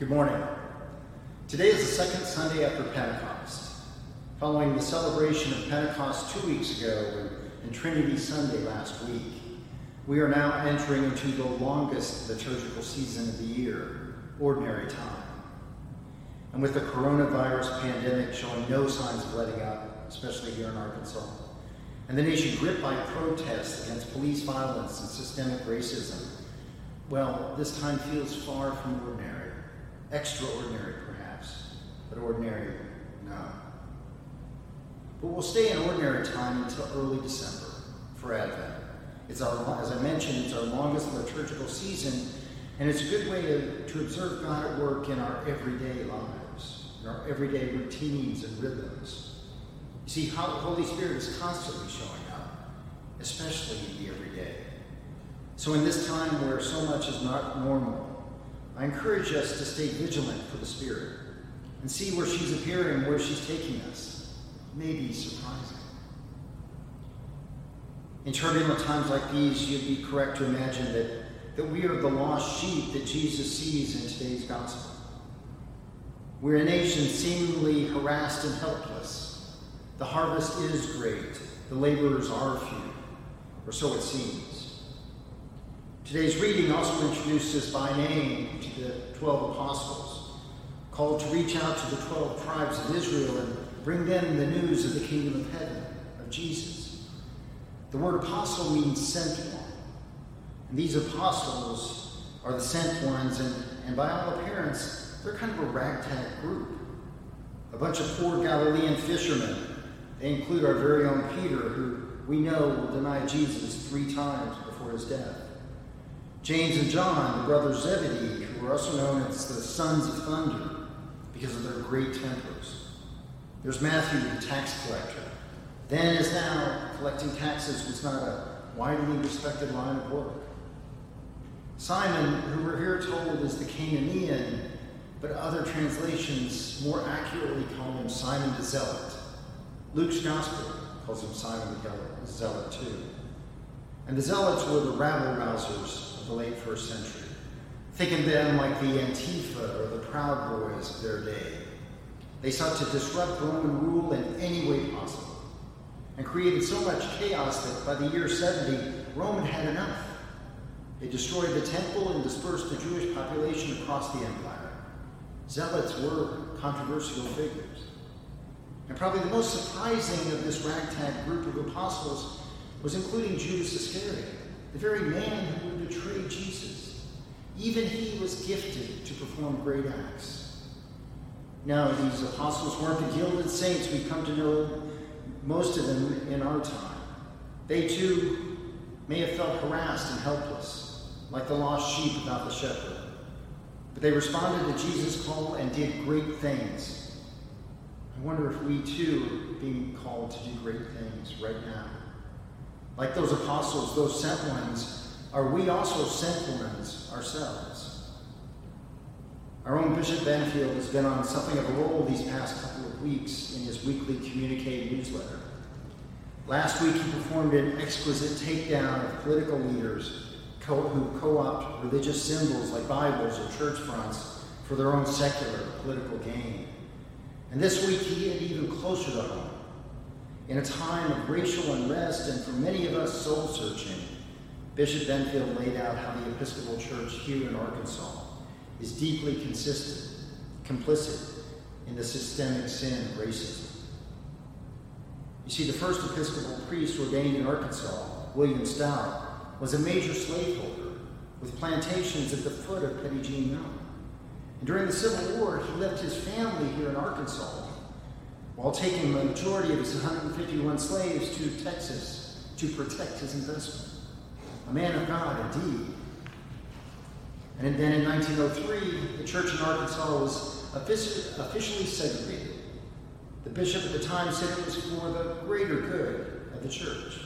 Good morning. Today is the second Sunday after Pentecost. Following the celebration of Pentecost two weeks ago and, Trinity Sunday last week, we are now entering into the longest liturgical season of the year, ordinary time. And with the coronavirus pandemic showing no signs of letting up, especially here in Arkansas, and the nation gripped by protests against police violence and systemic racism, well, this time feels far from ordinary. Extraordinary, perhaps, but ordinary, no. But we'll stay in ordinary time until early December for Advent. It's our, as I mentioned, it's our longest liturgical season, and it's a good way to, to observe God at work in our everyday lives, in our everyday routines and rhythms. You see, how the Holy Spirit is constantly showing up, especially in the everyday. So, in this time where so much is not normal, I encourage us to stay vigilant for the Spirit and see where she's appearing, where she's taking us. It may be surprising. In turbulent times like these, you'd be correct to imagine that, that we are the lost sheep that Jesus sees in today's gospel. We're a nation seemingly harassed and helpless. The harvest is great, the laborers are few, or so it seems. Today's reading also introduces by name to the 12 apostles, called to reach out to the 12 tribes of Israel and bring them the news of the kingdom of heaven, of Jesus. The word apostle means sent one. And these apostles are the sent ones, and, and by all appearance, they're kind of a ragtag group. A bunch of poor Galilean fishermen. They include our very own Peter, who we know will deny Jesus three times before his death. James and John, the brothers Zebedee, who are also known as the sons of thunder because of their great tempers. There's Matthew, the tax collector. Then, as now, collecting taxes was not a widely respected line of work. Simon, who we're here told is the Cananaean, but other translations more accurately call him Simon the Zealot. Luke's Gospel calls him Simon the Zealot too. And the Zealots were the rabble rousers of the late first century. Think of them like the Antifa or the Proud Boys of their day. They sought to disrupt Roman rule in any way possible and created so much chaos that by the year 70, Rome had enough. They destroyed the temple and dispersed the Jewish population across the empire. Zealots were controversial figures. And probably the most surprising of this ragtag group of apostles was including Judas Iscariot, the very man who would betray Jesus. Even he was gifted to perform great acts. Now, these apostles weren't the gilded saints we come to know most of them in our time. They too may have felt harassed and helpless, like the lost sheep without the shepherd. But they responded to Jesus' call and did great things. I wonder if we too are being called to do great things right now. Like those apostles, those sent ones, are we also sent ones ourselves? Our own Bishop Benfield has been on something of a roll these past couple of weeks in his weekly communique newsletter. Last week, he performed an exquisite takedown of political leaders who co opt religious symbols like Bibles or church fronts for their own secular political gain. And this week, he hit even closer to home. In a time of racial unrest and for many us soul searching, Bishop Benfield laid out how the Episcopal Church here in Arkansas is deeply consistent, complicit in the systemic sin of racism. You see, the first Episcopal priest ordained in Arkansas, William Stout, was a major slaveholder with plantations at the foot of Petit Jean Mountain. And during the Civil War, he left his family here in Arkansas while taking the majority of his 151 slaves to Texas to protect his investment. A man of God, indeed. And then in 1903, the church in Arkansas was officially segregated. The bishop at the time said it was for the greater good of the church.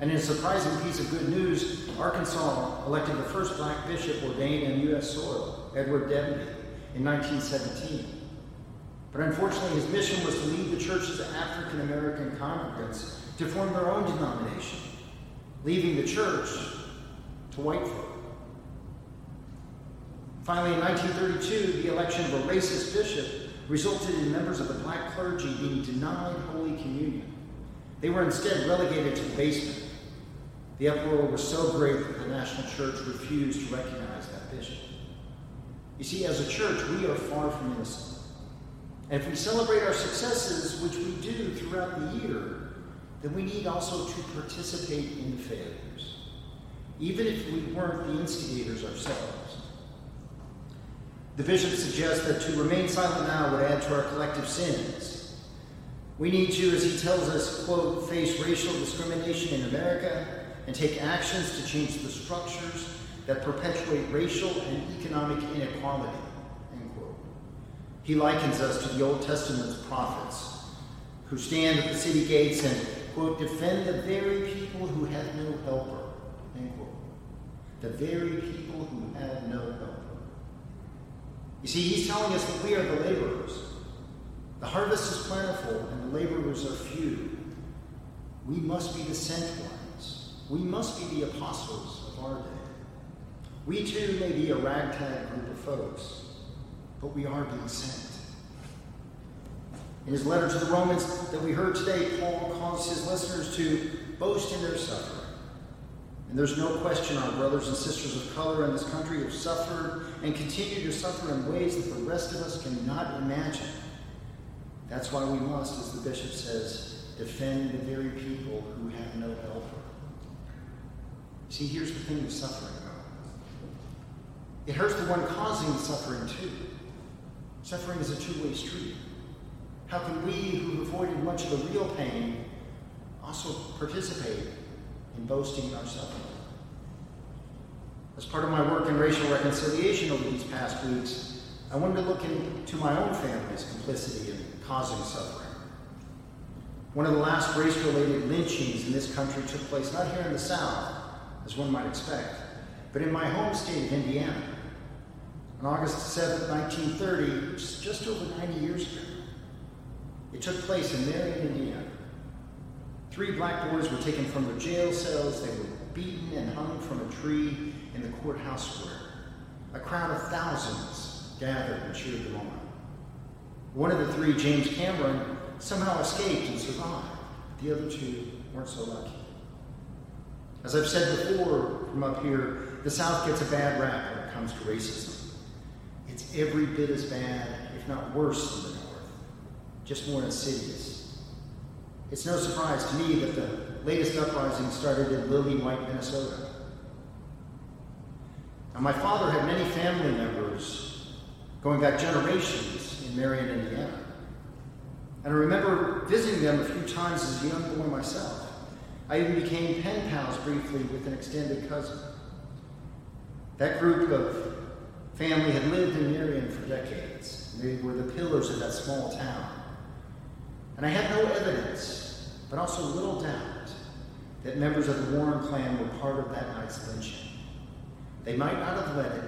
And in a surprising piece of good news, Arkansas elected the first black bishop ordained on U.S. soil, Edward Demby, in 1917. But unfortunately, his mission was to lead the church's African American congregants to form their own denomination, leaving the church to white folk. Finally, in 1932, the election of a racist bishop resulted in members of the black clergy being denied Holy Communion. They were instead relegated to the basement. The uproar was so great that the National Church refused to recognize that bishop. You see, as a church, we are far from innocent. And if we celebrate our successes, which we do throughout the year, then we need also to participate in the failures, even if we weren't the instigators ourselves. The bishop suggests that to remain silent now would add to our collective sins. We need to, as he tells us, quote, face racial discrimination in America and take actions to change the structures that perpetuate racial and economic inequality, end quote. He likens us to the Old Testament's prophets who stand at the city gates and, quote, defend the very people who have no helper, end quote. The very people who have no helper. You see, he's telling us that we are the laborers. The harvest is plentiful and the laborers are few. We must be the sent ones. We must be the apostles of our day. We too may be a ragtag group of folks, but we are being sent. In his letter to the Romans that we heard today, Paul calls his listeners to boast in their suffering. And there's no question our brothers and sisters of color in this country have suffered and continue to suffer in ways that the rest of us cannot imagine. That's why we must, as the bishop says, defend the very people who have no helper. See, here's the thing with suffering, It hurts the one causing the suffering, too. Suffering is a two way street. How can we, who avoided much of the real pain, also participate in boasting in our suffering. As part of my work in racial reconciliation over these past weeks, I wanted to look into my own family's complicity in causing suffering. One of the last race related lynchings in this country took place not here in the South, as one might expect, but in my home state of Indiana. On August 7, 1930, which is just over 90 years ago, it took place in Marion, Indiana. Three black boys were taken from their jail cells. They were beaten and hung from a tree in the courthouse square. A crowd of thousands gathered and cheered them on. One of the three, James Cameron, somehow escaped and survived. The other two weren't so lucky. As I've said before from up here, the South gets a bad rap when it comes to racism. It's every bit as bad, if not worse, than the North, just more insidious. It's no surprise to me that the latest uprising started in Lily White, Minnesota. Now, my father had many family members going back generations in Marion, Indiana. And I remember visiting them a few times as a young boy myself. I even became pen pals briefly with an extended cousin. That group of family had lived in Marion for decades. They were the pillars of that small town. And I had no evidence, but also little doubt, that members of the Warren clan were part of that night's lynching. They might not have led it.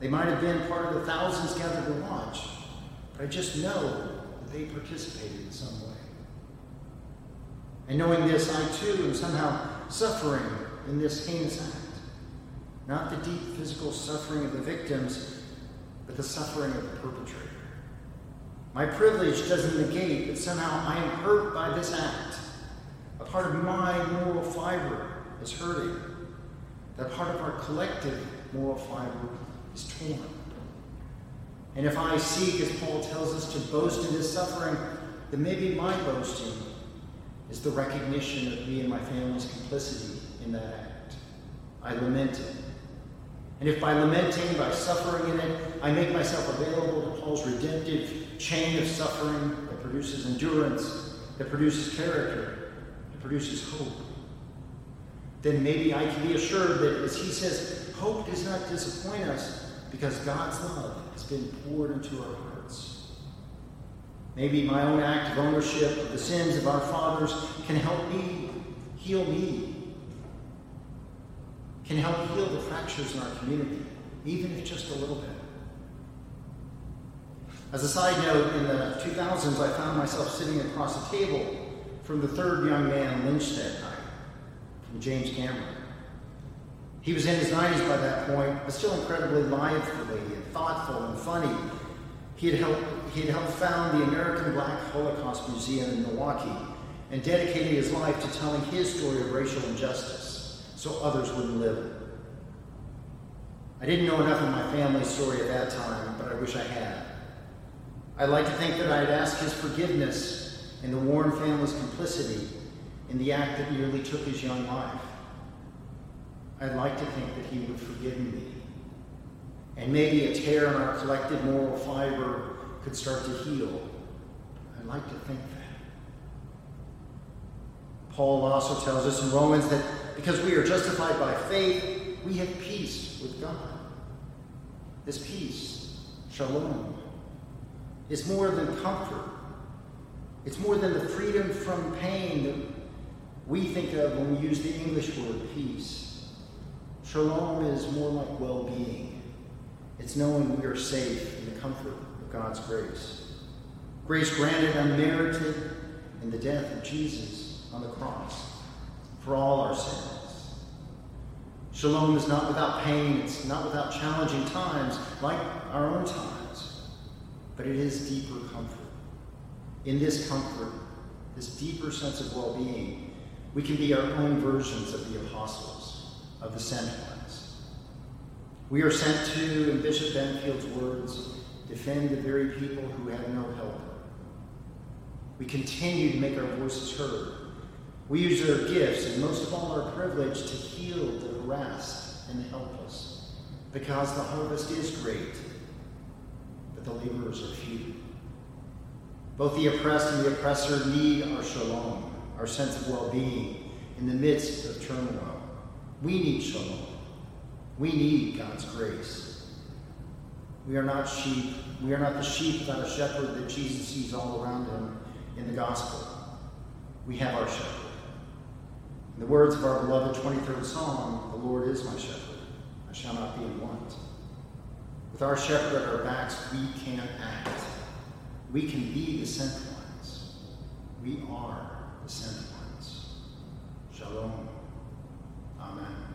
They might have been part of the thousands gathered to watch, but I just know that they participated in some way. And knowing this, I too am somehow suffering in this heinous act. Not the deep physical suffering of the victims, but the suffering of the perpetrator. My privilege doesn't negate that somehow I am hurt by this act. A part of my moral fiber is hurting. That part of our collective moral fiber is torn. And if I seek, as Paul tells us, to boast in his suffering, then maybe my boasting is the recognition of me and my family's complicity in that act. I lament it. And if by lamenting, by suffering in it, I make myself available to Paul's redemptive chain of suffering that produces endurance, that produces character, that produces hope, then maybe I can be assured that, as he says, hope does not disappoint us because God's love has been poured into our hearts. Maybe my own act of ownership of the sins of our fathers can help me heal me, can help heal the fractures in our community, even if just a little bit. As a side note, in the 2000s, I found myself sitting across a table from the third young man lynched that night, from James Cameron. He was in his 90s by that point, but still incredibly lively and thoughtful and funny. He had helped, he had helped found the American Black Holocaust Museum in Milwaukee and dedicated his life to telling his story of racial injustice so others wouldn't live it. I didn't know enough of my family's story at that time, but I wish I had. I'd like to think that I had asked his forgiveness and the Warren family's complicity in the act that nearly took his young life. I'd like to think that he would forgive me. And maybe a tear in our collective moral fiber could start to heal. I'd like to think that. Paul also tells us in Romans that because we are justified by faith, we have peace with God. This peace, shalom, is more than comfort. It's more than the freedom from pain that we think of when we use the English word peace. Shalom is more like well being, it's knowing we are safe in the comfort of God's grace. Grace granted unmerited in the death of Jesus on the cross for all our sins. Shalom is not without pain, it's not without challenging times like our own times, but it is deeper comfort. In this comfort, this deeper sense of well being, we can be our own versions of the apostles, of the sent ones. We are sent to, in Bishop Benfield's words, defend the very people who have no help. We continue to make our voices heard. We use our gifts and most of all our privilege to heal the harassed and the helpless, because the harvest is great, but the laborers are few. Both the oppressed and the oppressor need our shalom our sense of well being in the midst of turmoil. We need shalom. We need God's grace. We are not sheep. We are not the sheep without a shepherd that Jesus sees all around him in the gospel. We have our shepherd. In the words of our beloved 23rd Psalm, the Lord is my shepherd. I shall not be in want. With our shepherd at our backs, we can act. We can be the sent ones. We are the sent ones. Shalom. Amen.